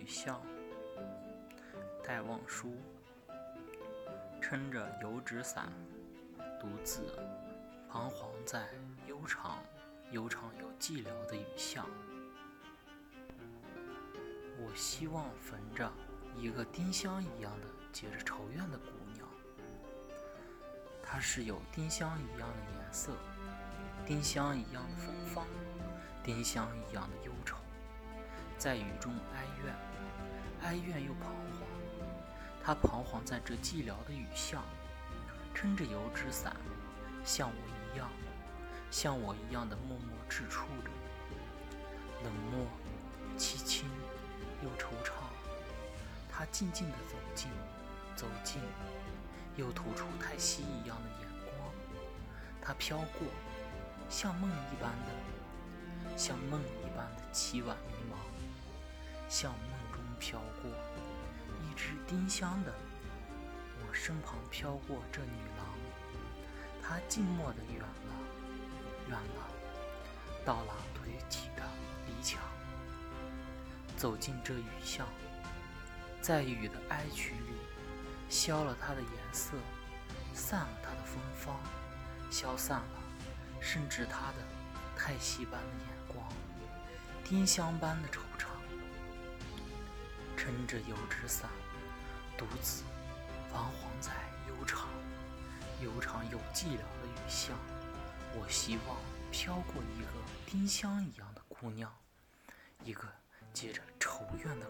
雨巷，戴望舒，撑着油纸伞，独自彷徨在悠长、悠长又寂寥的雨巷。我希望逢着一个丁香一样的结着愁怨的姑娘，她是有丁香一样的颜色，丁香一样的芬芳，丁香一样的忧愁，在雨中哀怨，哀怨又彷徨。她彷徨在这寂寥的雨巷，撑着油纸伞，像我一样，像我一样的默默踟蹰着，冷漠、凄清。又惆怅，他静静地走近，走近，又吐出太息一样的眼光。他飘过，像梦一般的，像梦一般的凄婉迷茫，像梦中飘过一只丁香的我身旁飘过这女郎，她静默地远了，远了，到了颓体的篱墙。走进这雨巷，在雨的哀曲里，消了它的颜色，散了它的芬芳，消散了，甚至它的叹息般的眼光，丁香般的惆。撑着油纸伞，独自彷徨在悠长、悠长又寂寥的雨巷。我希望飘过一个丁香一样的姑娘，一个。结着愁怨的。